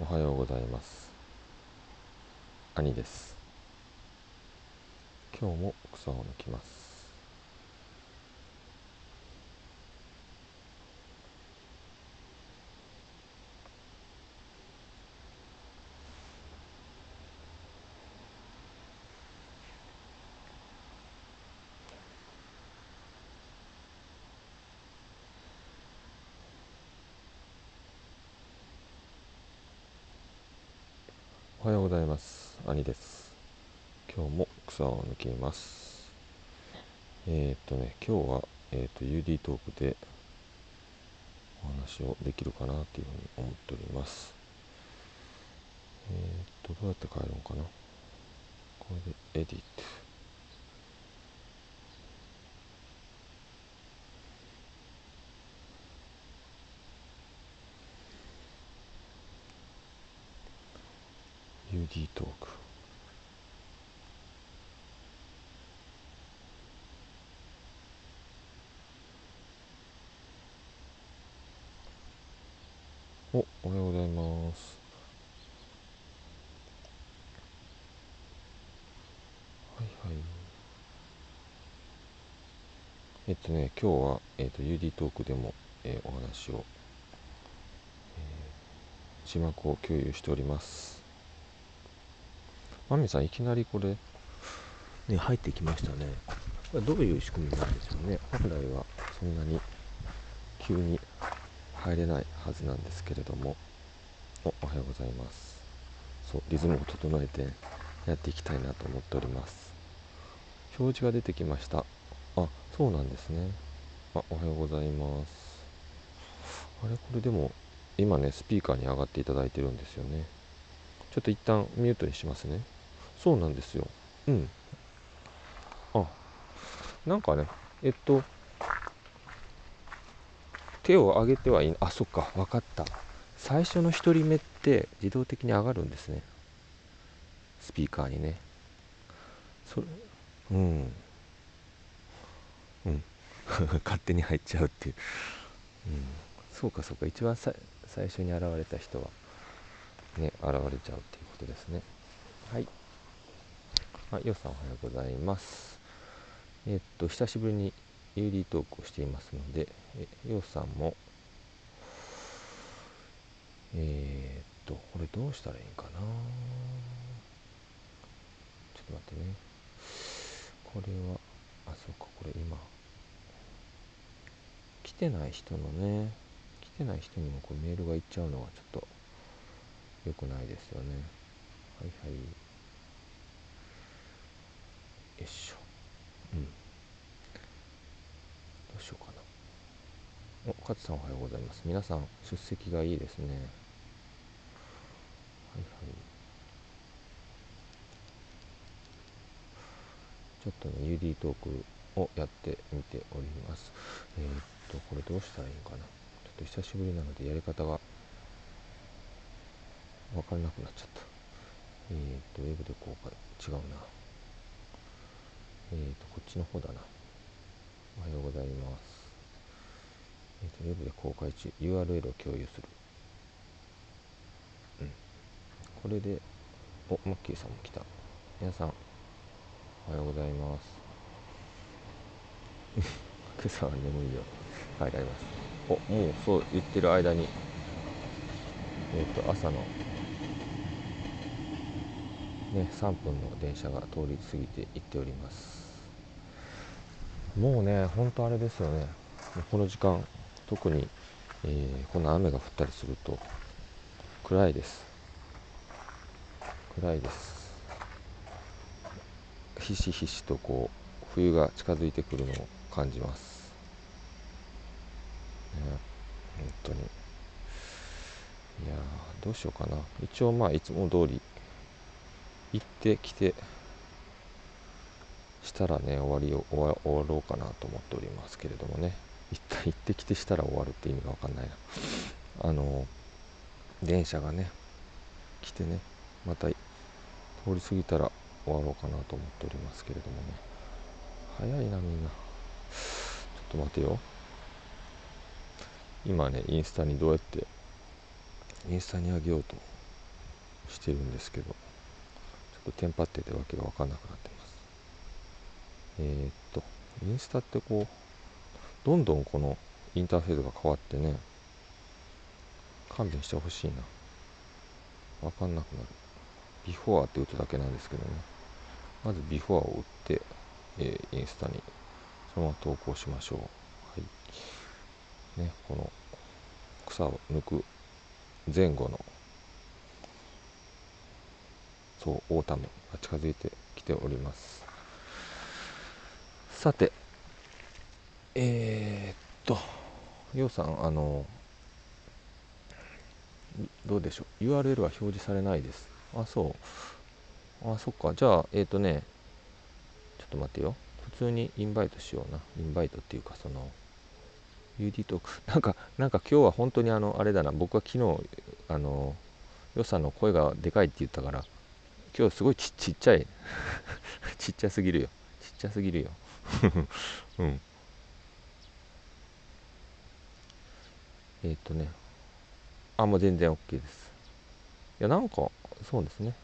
おはようございます。兄です。今日も草を抜きますおはようございます。兄です。今日も草を抜きます。えー、っとね今日は、えー、っと UD トークでお話をできるかなっていうふうに思っております。えー、っとどうやって変えるのかな。これでエディット。UD トーク。おおはようございます。はいはい。えっとね今日は、えっと、UD トークでも、えー、お話を、えー、字幕を共有しております。マミさんいきなりこれ。ね入ってきましたね。これどういう仕組みなんでしょうね。本来はそんなに急に入れないはずなんですけれども。おおはようございます。そうリズムを整えてやっていきたいなと思っております。表示が出てきました。あそうなんですね。あおはようございます。あれ？これでも今ねスピーカーに上がっていただいてるんですよね。ちょっと一旦ミュートにしますね。そうなんですよ。うん。あなんかねえっと手を上げてはいいあそっか分かった。最初の1人目って自動的に上がるんですね。スピーカーにね。それうん。うん。勝手に入っちゃうっていう、うん、そうかそうか。一番最初に現れた人はね現れちゃうっていうことですね。はい。あ、よさんおはようございます。えっと、久しぶりに UD トークをしていますので、えよさんも、えー、っと、これどうしたらいいんかな？ちょっと待ってね。これは、あ、そうか、これ今、来てない人のね、来てない人にもこうメールが行っちゃうのはちょっと良くないですよね。はいはい。よいしょ。うん。どうしようかな。お勝さんおはようございます。皆さん出席がいいですね。はいはい。ちょっとね UD トークをやってみております。えー、っとこれどうしたらいいのかな。ちょっと久しぶりなのでやり方が分からなくなっちゃった。えー、っとウェブで公開。違うなえっ、ー、と、こっちの方だな。おはようございます。えっ、ー、と、ウェブで公開中、URL を共有する。うん。これで、お、マッキーさんも来た。皆さん、おはようございます。今朝は眠いよ。帰られます。お、もうそう言ってる間に、えっ、ー、と、朝のね、3分の電車が通り過ぎていっておりますもうねほんとあれですよね。この時間特に、えー、この雨が降ったりすると暗いです。暗いです。ひしひしとこう冬が近づいてくるのを感じます。ね本当に。いやどうしようかな。一応まあいつも通り行ってきてしたらね終わりを終わろうかなと思っておりますけれどもね。一旦行ってきてしたら終わるって意味が分かんないな。あの電車がね来てねまた通り過ぎたら終わろうかなと思っておりますけれどもね。早いなみんな。ちょっと待てよ。今ねインスタにどうやってインスタにあげようとしてるんですけどちょっとテンパっててわけが分かんなくなってえー、っとインスタってこうどんどんこのインターフェースが変わってね勘弁してほしいな。分かんなくなる。ビフォアって打つだけなんですけどね。まずビフォアを打って、えー、インスタにそのまま投稿しましょう。はい。ねこの草を抜く前後のそうオータムが近づいてきております。さてえー、っとようさんあのどうでしょう？URL は表示されないです。あそう。あそっか。じゃあえっ、とねちょっと待ってよ。普通に invite しような。 invite っていうかその UD トーク。なんかなんか今日は本当にあのあれだな。僕は昨日あのよさんの声がでかいって言ったから今日すごいちっちゃい。ちっちゃすぎるよ。ちっちゃすぎるよ。うん。えっ、とね。あもう全然 OK です。いやなんかそうですね。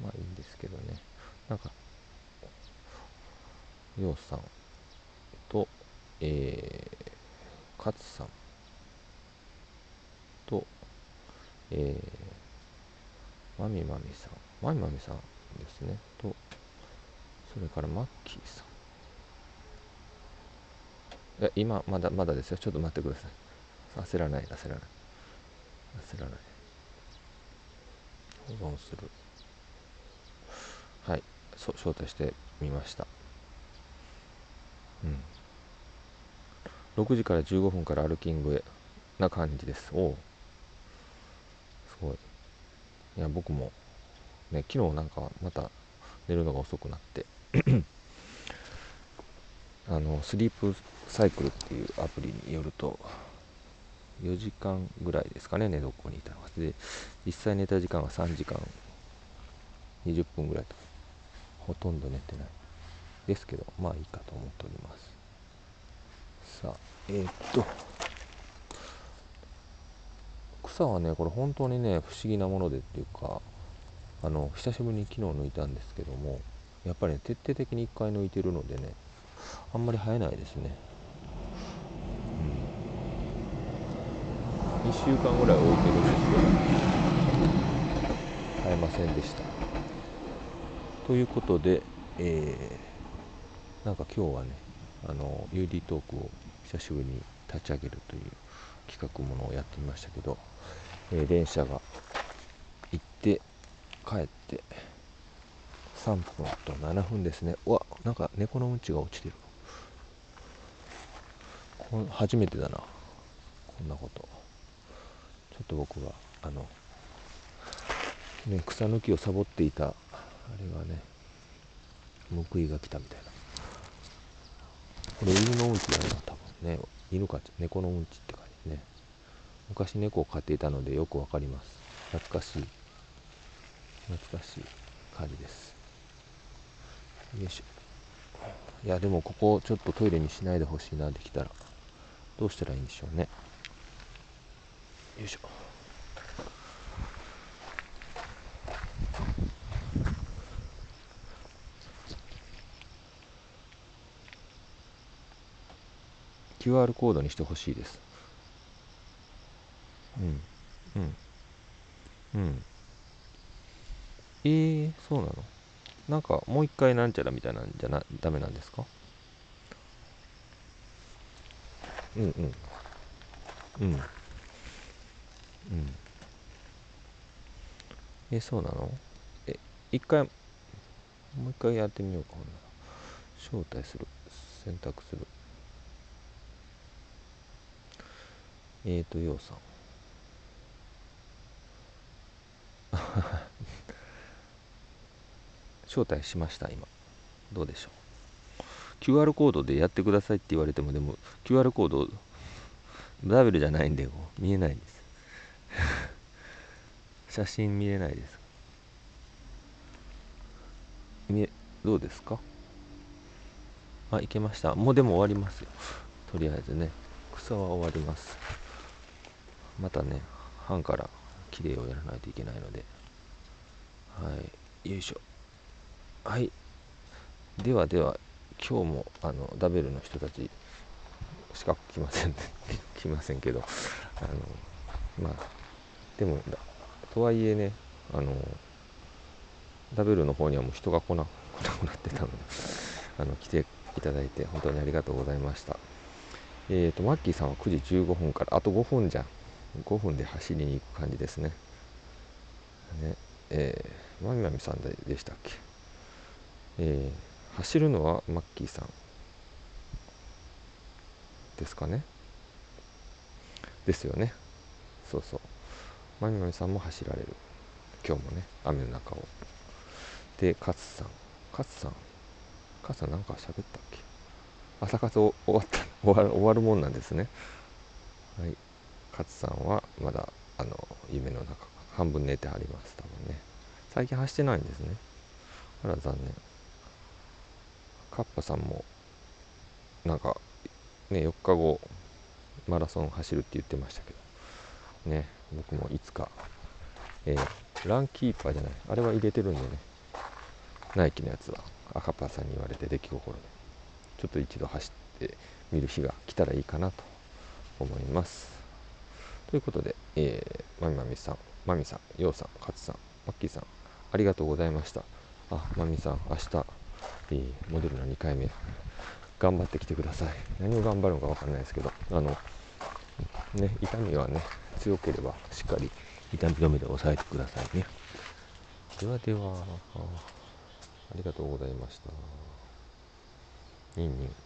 まあいいんですけどね。なんかようさんとえー、勝さんとえー、まみまみさん。まみまみさんですね。とそれからマッキーさん。いや今まだまだですよ。ちょっと待ってください。焦らない焦らない。焦らない。保存する。はい。そ招待してみました。うん。6時から15分から歩きんぐへな感じです。おおすごい。いや僕もね昨日なんかまた寝るのが遅くなって。あのスリープサイクルっていうアプリによると4時間ぐらいですかね寝床にいたのが。で実際寝た時間は3時間。20分ぐらいと。ほとんど寝てない。ですけどまあいいかと思っております。さあえー、っと。草はねこれ本当にね不思議なものでっていうかあの久しぶりに昨日抜いたんですけどもやっぱり、ね、徹底的に1回抜いてるのでねあんまり生えないですね。1週間ぐらい置いてるんですけど。買えませんでした。ということで、えー、なんか今日はねあの UD トークを久しぶりに立ち上げるという企画ものをやってみましたけど、えー、電車が行って帰って3分と7分ですね。うわなんか猫のうんちが落ちてる。初めてだな。こんなこと。ちょっと僕はあの、ね、草抜きをサボっていたあれがね報いが来たみたいな。これ犬のうんちだな多分ね。犬か猫のうんちって感じね。昔猫を飼っていたのでよくわかります。懐かしい。懐かしい感じです。よいしょ。いやでもここちょっとトイレにしないでほしいなできたら。どうしたらいいんでしょうね。よいしょ「QR コードにしてほしいです」うん。うん。うん。えー、そうなの？なんかもう一回なんちゃらみたいなんじゃなダメなんですか？うんうん。うん。うん。えそうなの？え一回もう一回やってみようか。ほんなら招待する。選択する。えーとようさん。招待しました今。どうでしょう？QR コードでやってくださいって言われてもでも QR コードダブルじゃないんで見えないんです。写真見えないです。見えどうですか？あいけました。もうでも終わりますよ。とりあえずね草は終わります。またね半から綺麗をやらないといけないので。はい。よいしょ。はい。ではでは今日もあのダベルの人たちしか来ません 来ませんけどあのまあでもとはいえねあのダベルの方にはもう人が来な来なくなってたので あの来ていただいて本当にありがとうございました。えっ、ー、とマッキーさんは9時15分からあと5分じゃん。5分で走りに行く感じですね。ねえー、まみまみさんでしたっけ？えー、走るのはマッキーさん。ですかね。ですよね。そうそう。まみまみさんも走られる。今日もね雨の中を。で勝さん。勝さん。勝さんなんか喋ったっけ？朝活終わった。終わる終わるもんなんですね。はい。勝さんはまだあの夢の中半分寝てはります。多分ね。最近走ってないんですね。あら残念。カッパさんもなんかね4日後マラソン走るって言ってましたけどね僕もいつか、えー、ランキーパーじゃないあれは入れてるんでねナイキのやつは赤パーさんに言われて出来心でちょっと一度走ってみる日が来たらいいかなと思います。ということで、えー、まみまみさんまみさんようさん勝さんマッキーさんありがとうございました。あまみさん明日、えー、モデルの2回目頑張ってきてください。何を頑張るのか分かんないですけどあのね痛みはね強ければしっかり痛み止めで抑えてくださいね。ではではありがとうございました。ニンニン。